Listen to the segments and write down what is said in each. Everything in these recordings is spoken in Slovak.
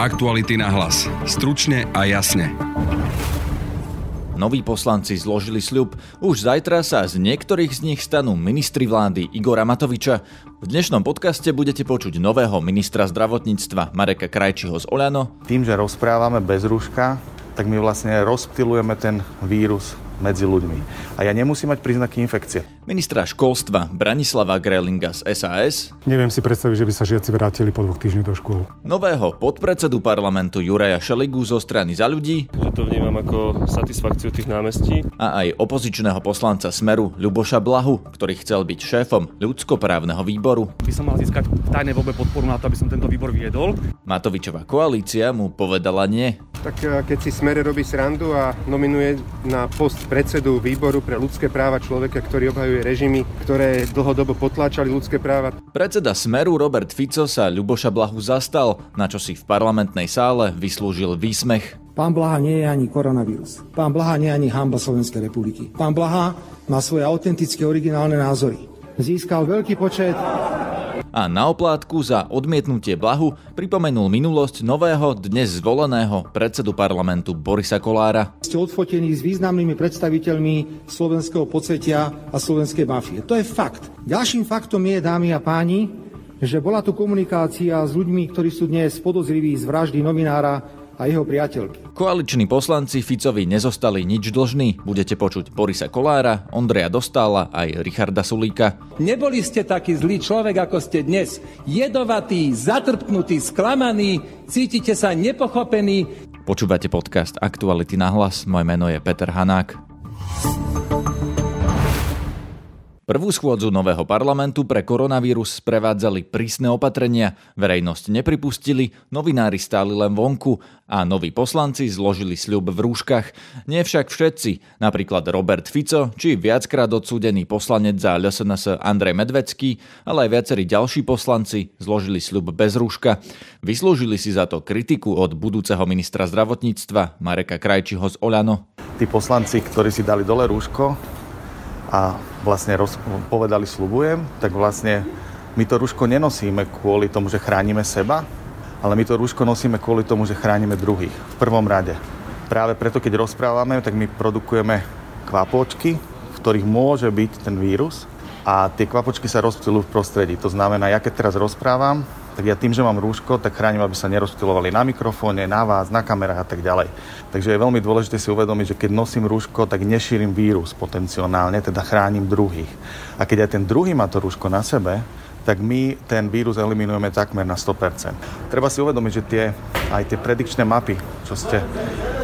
Aktuality na hlas. Stručne a jasne. Noví poslanci zložili sľub. Už zajtra sa z niektorých z nich stanú ministri vlády Igora Matoviča. V dnešnom podcaste budete počuť nového ministra zdravotníctva Mareka Krajčiho z Oľano. Tým, že rozprávame bez rúška, tak my vlastne rozptilujeme ten vírus medzi ľuďmi. A ja nemusím mať príznaky infekcie. Ministra školstva Branislava Grelinga z SAS. Neviem si predstaviť, že by sa žiaci vrátili po dvoch týždňoch do škôl. Nového podpredsedu parlamentu Juraja Šeligu zo strany za ľudí. Že to vnímam ako satisfakciu tých námestí. A aj opozičného poslanca Smeru Ľuboša Blahu, ktorý chcel byť šéfom ľudskoprávneho výboru. By som mal získať v tajnej voľbe podporu na to, aby som tento výbor viedol. Matovičová koalícia mu povedala nie. Tak e, keď si Smere robí srandu a nominuje na post predsedu výboru pre ľudské práva človeka, ktorý obhajuje režimy, ktoré dlhodobo potláčali ľudské práva. Predseda Smeru Robert Fico sa Ľuboša Blahu zastal, na čo si v parlamentnej sále vyslúžil výsmech. Pán Blaha nie je ani koronavírus. Pán Blaha nie je ani hamba Slovenskej republiky. Pán Blaha má svoje autentické originálne názory. Získal veľký počet a na oplátku za odmietnutie blahu pripomenul minulosť nového, dnes zvoleného predsedu parlamentu Borisa Kolára. Ste odfotení s významnými predstaviteľmi slovenského podsvetia a slovenskej mafie. To je fakt. Ďalším faktom je, dámy a páni, že bola tu komunikácia s ľuďmi, ktorí sú dnes podozriví z vraždy novinára a jeho priateľky. Koaliční poslanci Ficovi nezostali nič dlžní. Budete počuť Borisa Kolára, Ondreja Dostála aj Richarda Sulíka. Neboli ste taký zlý človek, ako ste dnes. Jedovatý, zatrpknutý, sklamaný, cítite sa nepochopený. Počúvate podcast Aktuality na hlas. Moje meno je Peter Hanák. Prvú schôdzu nového parlamentu pre koronavírus sprevádzali prísne opatrenia, verejnosť nepripustili, novinári stáli len vonku a noví poslanci zložili sľub v rúškach. Nie však všetci, napríklad Robert Fico či viackrát odsúdený poslanec za LSNS Andrej Medvecký, ale aj viacerí ďalší poslanci zložili sľub bez rúška. Vyslúžili si za to kritiku od budúceho ministra zdravotníctva Mareka Krajčiho z Oľano. Tí poslanci, ktorí si dali dole rúško, a vlastne roz, povedali slubujem, tak vlastne my to rúško nenosíme kvôli tomu, že chránime seba, ale my to rúško nosíme kvôli tomu, že chránime druhých v prvom rade. Práve preto, keď rozprávame, tak my produkujeme kvapočky, v ktorých môže byť ten vírus a tie kvapočky sa rozptýlujú v prostredí. To znamená, ja keď teraz rozprávam, tak ja tým, že mám rúško, tak chránim, aby sa nerozptilovali na mikrofóne, na vás, na kamerách a tak ďalej. Takže je veľmi dôležité si uvedomiť, že keď nosím rúško, tak nešírim vírus potenciálne, teda chránim druhých. A keď aj ten druhý má to rúško na sebe, tak my ten vírus eliminujeme takmer na 100%. Treba si uvedomiť, že tie, aj tie predikčné mapy, čo, ste,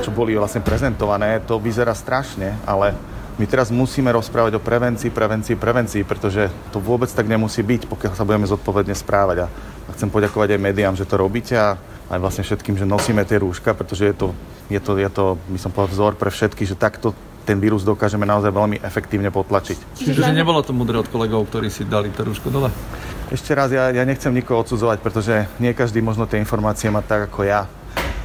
čo boli vlastne prezentované, to vyzerá strašne, ale my teraz musíme rozprávať o prevencii, prevencii, prevencii, pretože to vôbec tak nemusí byť, pokiaľ sa budeme zodpovedne správať. A chcem poďakovať aj médiám, že to robíte a aj vlastne všetkým, že nosíme tie rúška, pretože je to, je to, je to by som povedal, vzor pre všetky, že takto ten vírus dokážeme naozaj veľmi efektívne potlačiť. Čiže nebolo to mudré od kolegov, ktorí si dali to rúško dole? Ešte raz, ja, ja nechcem nikoho odsudzovať, pretože nie každý možno tie informácie má tak ako ja.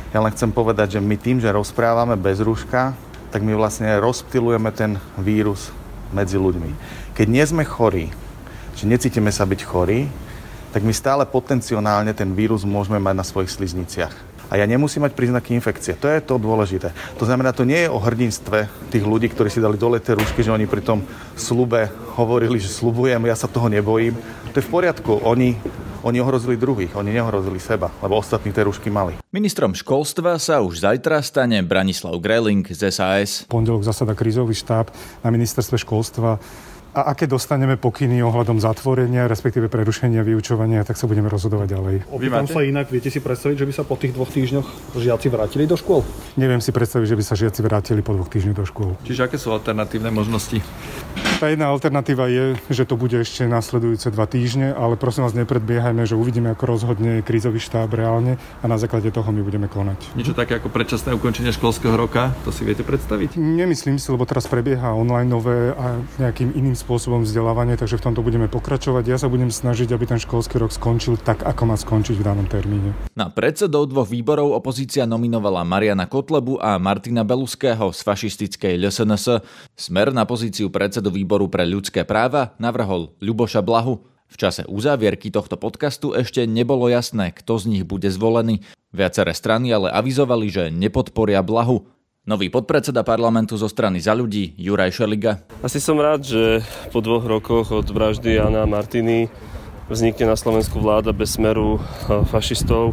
Ja len chcem povedať, že my tým, že rozprávame bez rúška, tak my vlastne rozptilujeme ten vírus medzi ľuďmi. Keď nie sme chorí, že necítime sa byť chorí, tak my stále potenciálne ten vírus môžeme mať na svojich slizniciach. A ja nemusím mať príznaky infekcie. To je to dôležité. To znamená, to nie je o hrdinstve tých ľudí, ktorí si dali dole tie rúšky, že oni pri tom slube hovorili, že slubujem, ja sa toho nebojím. To je v poriadku. Oni oni ohrozili druhých, oni neohrozili seba, lebo ostatní tie rúšky mali. Ministrom školstva sa už zajtra stane Branislav Greling z SAS. Pondelok zasada krízový štáb na ministerstve školstva a aké dostaneme pokyny ohľadom zatvorenia, respektíve prerušenia vyučovania, tak sa budeme rozhodovať ďalej. Opýtam sa inak, viete si predstaviť, že by sa po tých dvoch týždňoch žiaci vrátili do škôl? Neviem si predstaviť, že by sa žiaci vrátili po dvoch týždňoch do škôl. Čiže aké sú alternatívne možnosti? Tá jedna alternatíva je, že to bude ešte nasledujúce dva týždne, ale prosím vás, nepredbiehajme, že uvidíme, ako rozhodne krízový štáb reálne a na základe toho my budeme konať. Niečo také ako predčasné ukončenie školského roka, to si viete predstaviť? Nemyslím si, lebo teraz prebieha online nové a nejakým iným spôsobom vzdelávanie, takže v tomto budeme pokračovať. Ja sa budem snažiť, aby ten školský rok skončil tak, ako má skončiť v danom termíne. Na predsedov dvoch výborov opozícia nominovala Mariana Kotlebu a Martina Beluského z fašistickej LSNS. Smer na pozíciu predsedu výboru výboru pre ľudské práva navrhol Ľuboša Blahu. V čase uzávierky tohto podcastu ešte nebolo jasné, kto z nich bude zvolený. Viaceré strany ale avizovali, že nepodporia Blahu. Nový podpredseda parlamentu zo strany za ľudí, Juraj Šeliga. Asi som rád, že po dvoch rokoch od vraždy Jana Martiny vznikne na Slovensku vláda bez smeru eh, fašistov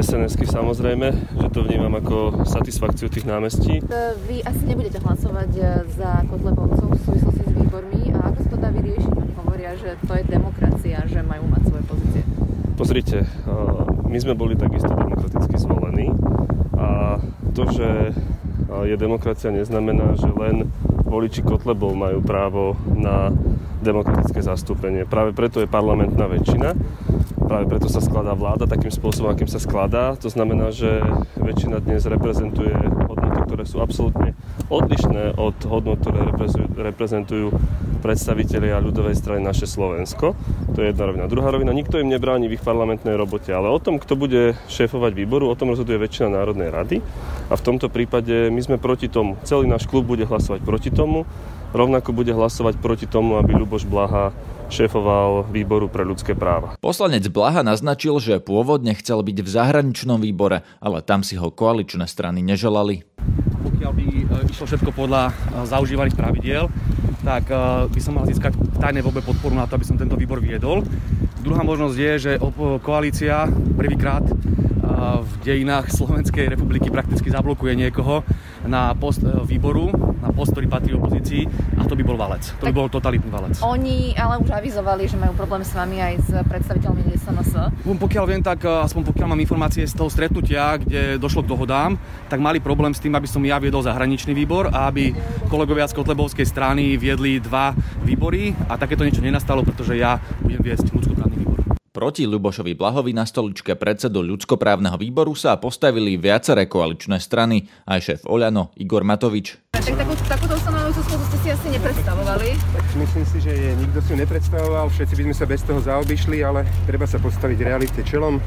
sns samozrejme, že to vnímam ako satisfakciu tých námestí. Vy asi nebudete hlasovať e, za Kotlebovcov v súvislosti s výbormi a ako sa to dá vyriešiť? Oni hovoria, že to je demokracia, že majú mať svoje pozície. Pozrite, e, my sme boli takisto demokraticky zvolení a to, že e, je demokracia, neznamená, že len voliči Kotlebov majú právo na demokratické zastúpenie. Práve preto je parlamentná väčšina práve preto sa skladá vláda takým spôsobom, akým sa skladá. To znamená, že väčšina dnes reprezentuje ktoré sú absolútne odlišné od hodnot, ktoré reprezentujú predstavitelia ľudovej strany naše Slovensko. To je jedna rovina. Druhá rovina, nikto im nebráni v ich parlamentnej robote, ale o tom, kto bude šéfovať výboru, o tom rozhoduje väčšina Národnej rady. A v tomto prípade my sme proti tomu. Celý náš klub bude hlasovať proti tomu. Rovnako bude hlasovať proti tomu, aby Ľuboš Blaha šéfoval výboru pre ľudské práva. Poslanec Blaha naznačil, že pôvodne chcel byť v zahraničnom výbore, ale tam si ho koaličné strany neželali. Pokiaľ by e, išlo všetko podľa e, zaužívaných pravidiel, tak e, by som mal získať v tajnej voľbe podporu na to, aby som tento výbor viedol. Druhá možnosť je, že koalícia prvýkrát v dejinách Slovenskej republiky prakticky zablokuje niekoho na post výboru, na post, ktorý patrí opozícii a to by bol valec. To tak by bol totalitný valec. Oni ale už avizovali, že majú problém s vami aj s predstaviteľmi SNS. Pokiaľ viem, tak aspoň pokiaľ mám informácie z toho stretnutia, kde došlo k dohodám, tak mali problém s tým, aby som ja viedol zahraničný výbor a aby kolegovia z Kotlebovskej strany viedli dva výbory a takéto niečo nenastalo, pretože ja budem viesť ľudskoprávny výbor. Proti Ľubošovi Blahovi na stoličke predsedu ľudskoprávneho výboru sa postavili viaceré koaličné strany, aj šéf Oľano Igor Matovič. Tak takú, takúto ustanovujúcu schôdzu ste si asi nepredstavovali? Tak myslím si, že je, nikto si ju nepredstavoval, všetci by sme sa bez toho zaobišli, ale treba sa postaviť realite čelom,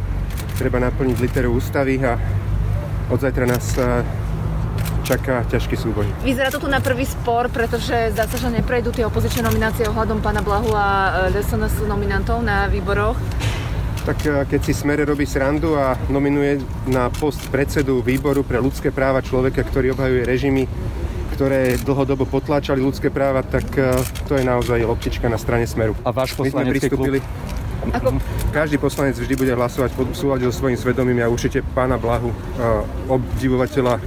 treba naplniť literu ústavy a od zajtra nás čaká ťažký súboj. Vyzerá to tu na prvý spor, pretože zdá sa, že neprejdú tie opozičné nominácie ohľadom pána Blahu a SNS nominantov na výboroch. Tak e, keď si Smere robí srandu a nominuje na post predsedu výboru pre ľudské práva človeka, ktorý obhajuje režimy, ktoré dlhodobo potláčali ľudské práva, tak e, to je naozaj loptička na strane Smeru. A váš poslanecký klub? Ako... Každý poslanec vždy bude hlasovať v súlade so svojím svedomím. Ja určite pána Blahu, e, obdivovateľa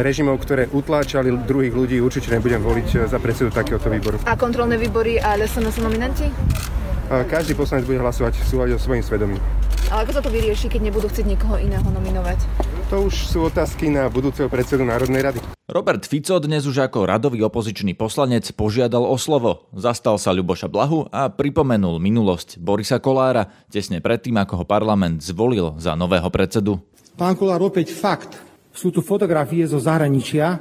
režimov, ktoré utláčali druhých ľudí, určite nebudem voliť eh, za predsedu takéhoto výboru. A kontrolné výbory a SNS nominanti? Každý poslanec bude hlasovať v súlade so svojím svedomím. Ale ako sa to vyrieši, keď nebudú chcieť niekoho iného nominovať? To už sú otázky na budúceho predsedu Národnej rady. Robert Fico dnes už ako radový opozičný poslanec požiadal o slovo. Zastal sa Ľuboša Blahu a pripomenul minulosť Borisa Kolára tesne predtým, ako ho parlament zvolil za nového predsedu. Pán Kolár, opäť fakt. Sú tu fotografie zo zahraničia,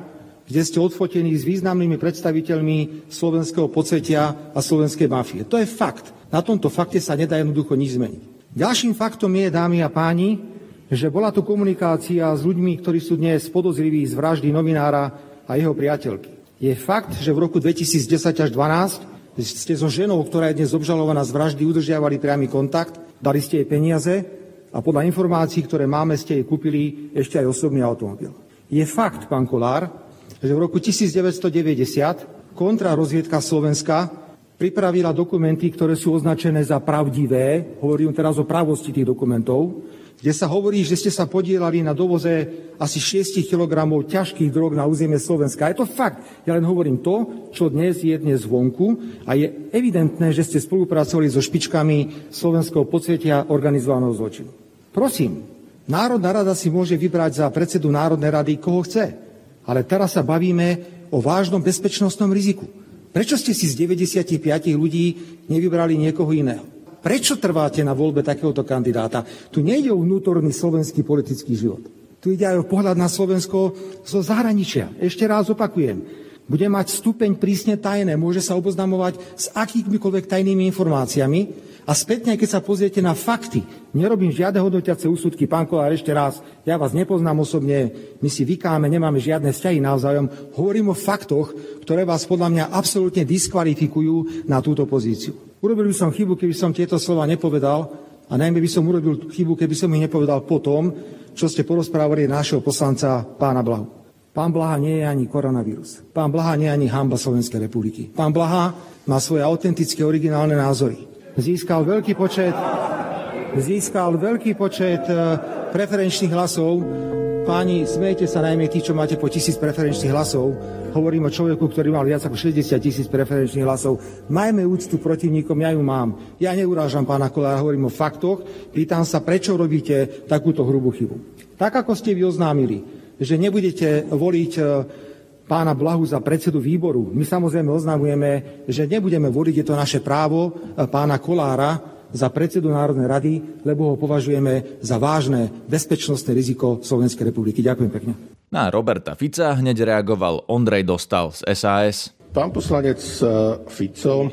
kde ste odfotení s významnými predstaviteľmi slovenského podsvetia a slovenskej mafie. To je fakt. Na tomto fakte sa nedá jednoducho nič zmeniť. Ďalším faktom je, dámy a páni, že bola tu komunikácia s ľuďmi, ktorí sú dnes podozriví z vraždy novinára a jeho priateľky. Je fakt, že v roku 2010 až 2012 ste so ženou, ktorá je dnes obžalovaná z vraždy, udržiavali priamy kontakt, dali ste jej peniaze a podľa informácií, ktoré máme, ste jej kúpili ešte aj osobný automobil. Je fakt, pán Kolár, že v roku 1990 kontrarozviedka Slovenska pripravila dokumenty, ktoré sú označené za pravdivé, hovorím teraz o pravosti tých dokumentov, kde sa hovorí, že ste sa podielali na dovoze asi 6 kg ťažkých drog na územie Slovenska. Je to fakt. Ja len hovorím to, čo dnes je dnes zvonku a je evidentné, že ste spolupracovali so špičkami slovenského podsvietia organizovaného zločinu. Prosím, Národná rada si môže vybrať za predsedu Národnej rady, koho chce. Ale teraz sa bavíme o vážnom bezpečnostnom riziku. Prečo ste si z 95 ľudí nevybrali niekoho iného? Prečo trváte na voľbe takéhoto kandidáta? Tu nejde o vnútorný slovenský politický život. Tu ide aj o pohľad na Slovensko zo zahraničia. Ešte raz opakujem. Bude mať stupeň prísne tajné, môže sa oboznamovať s akýmikoľvek tajnými informáciami a spätne, keď sa pozriete na fakty, nerobím žiadne hodnotiace úsudky, pán Kolár, ešte raz, ja vás nepoznám osobne, my si vykáme, nemáme žiadne vzťahy navzájom, hovorím o faktoch, ktoré vás podľa mňa absolútne diskvalifikujú na túto pozíciu. Urobil by som chybu, keby som tieto slova nepovedal a najmä by som urobil chybu, keby som ich nepovedal po tom, čo ste porozprávali našeho poslanca pána Blahu. Pán Blaha nie je ani koronavírus. Pán Blaha nie je ani hamba Slovenskej republiky. Pán Blaha má svoje autentické, originálne názory. Získal veľký počet, získal veľký počet e, preferenčných hlasov. Páni, smejte sa najmä tí, čo máte po tisíc preferenčných hlasov. Hovorím o človeku, ktorý mal viac ako 60 tisíc preferenčných hlasov. Majme úctu protivníkom, ja ju mám. Ja neurážam pána Kolára, hovorím o faktoch. Pýtam sa, prečo robíte takúto hrubú chybu. Tak, ako ste vy oznámili, že nebudete voliť e, pána Blahu za predsedu výboru. My samozrejme oznamujeme, že nebudeme voliť, je to naše právo, e, pána Kolára za predsedu Národnej rady, lebo ho považujeme za vážne bezpečnostné riziko Slovenskej republiky. Ďakujem pekne. Na Roberta Fica hneď reagoval Ondrej Dostal z SAS. Pán poslanec e, Fico,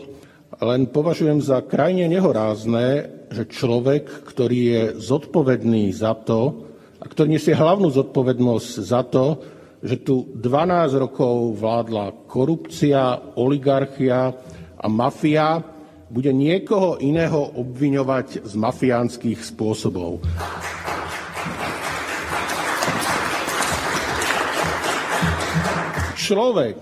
len považujem za krajne nehorázne, že človek, ktorý je zodpovedný za to, a ktorý nesie hlavnú zodpovednosť za to, že tu 12 rokov vládla korupcia, oligarchia a mafia, bude niekoho iného obviňovať z mafiánskych spôsobov. Človek,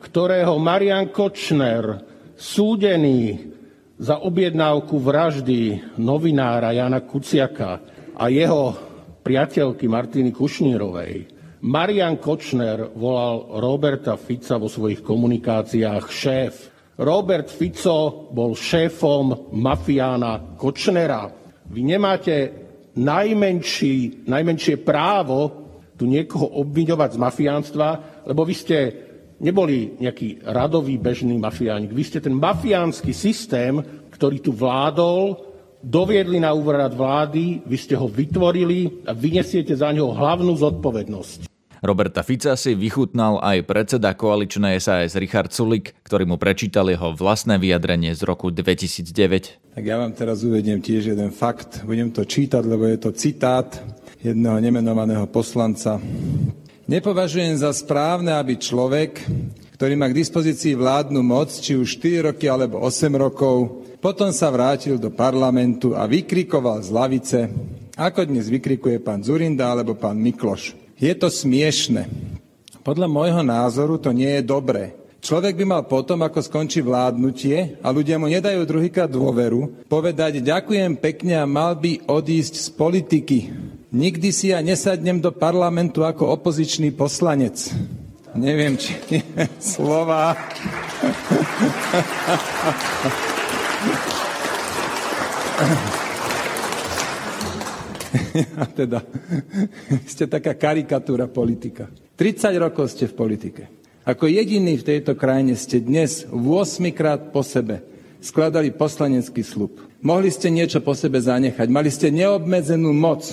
ktorého Marian Kočner, súdený za objednávku vraždy novinára Jana Kuciaka a jeho priateľky Martiny Kušnírovej, Marian Kočner volal Roberta Fica vo svojich komunikáciách šéf. Robert Fico bol šéfom mafiána Kočnera. Vy nemáte najmenší, najmenšie právo tu niekoho obviňovať z mafiánstva, lebo vy ste neboli nejaký radový bežný mafiánik. Vy ste ten mafiánsky systém, ktorý tu vládol, doviedli na úrad vlády, vy ste ho vytvorili a vynesiete za neho hlavnú zodpovednosť. Roberta Fica si vychutnal aj predseda koaličnej SAS Richard Sulik, ktorý mu prečítal jeho vlastné vyjadrenie z roku 2009. Tak ja vám teraz uvediem tiež jeden fakt. Budem to čítať, lebo je to citát jedného nemenovaného poslanca. Nepovažujem za správne, aby človek, ktorý má k dispozícii vládnu moc, či už 4 roky alebo 8 rokov, potom sa vrátil do parlamentu a vykrikoval z lavice, ako dnes vykrikuje pán Zurinda alebo pán Mikloš. Je to smiešne. Podľa môjho názoru to nie je dobré. Človek by mal potom, ako skončí vládnutie a ľudia mu nedajú druhýkrát dôveru, povedať ďakujem pekne a mal by odísť z politiky. Nikdy si ja nesadnem do parlamentu ako opozičný poslanec. Neviem, či slova. A teda, ste taká karikatúra politika. 30 rokov ste v politike. Ako jediný v tejto krajine ste dnes 8 krát po sebe skladali poslanecký slub. Mohli ste niečo po sebe zanechať. Mali ste neobmedzenú moc,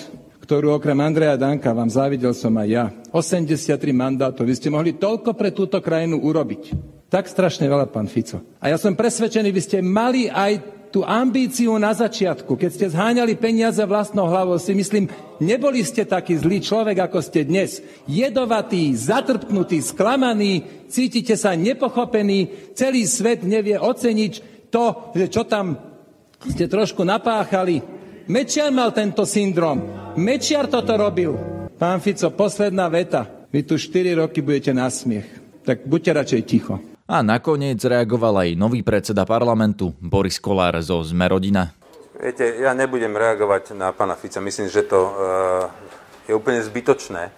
ktorú okrem Andreja Danka vám závidel som aj ja. 83 mandátov. Vy ste mohli toľko pre túto krajinu urobiť. Tak strašne veľa, pán Fico. A ja som presvedčený, vy ste mali aj tú ambíciu na začiatku, keď ste zháňali peniaze vlastnou hlavou, si myslím, neboli ste taký zlý človek, ako ste dnes. Jedovatý, zatrpnutý, sklamaný, cítite sa nepochopený, celý svet nevie oceniť to, že čo tam ste trošku napáchali. Mečiar mal tento syndrom. Mečiar toto robil. Pán Fico, posledná veta. Vy tu 4 roky budete na smiech. Tak buďte radšej ticho. A nakoniec reagoval aj nový predseda parlamentu Boris Kolár zo Zmerodina. Viete, ja nebudem reagovať na pána Fica. Myslím, že to uh, je úplne zbytočné.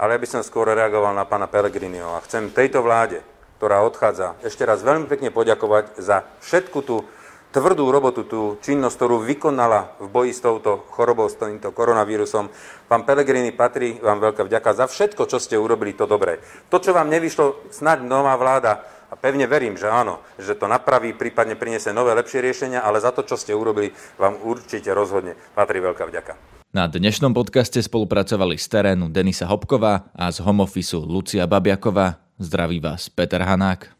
Ale ja by som skôr reagoval na pána Pellegriniho. A chcem tejto vláde, ktorá odchádza, ešte raz veľmi pekne poďakovať za všetku tú tvrdú robotu, tú činnosť, ktorú vykonala v boji s touto chorobou, s týmto koronavírusom. Pán Pellegrini, patrí vám veľká vďaka za všetko, čo ste urobili to dobré. To, čo vám nevyšlo, snáď nová vláda a pevne verím, že áno, že to napraví, prípadne priniesie nové, lepšie riešenia, ale za to, čo ste urobili, vám určite rozhodne patrí veľká vďaka. Na dnešnom podcaste spolupracovali z terénu Denisa Hopková a z homofisu Lucia Babiaková. Zdraví vás Peter Hanák.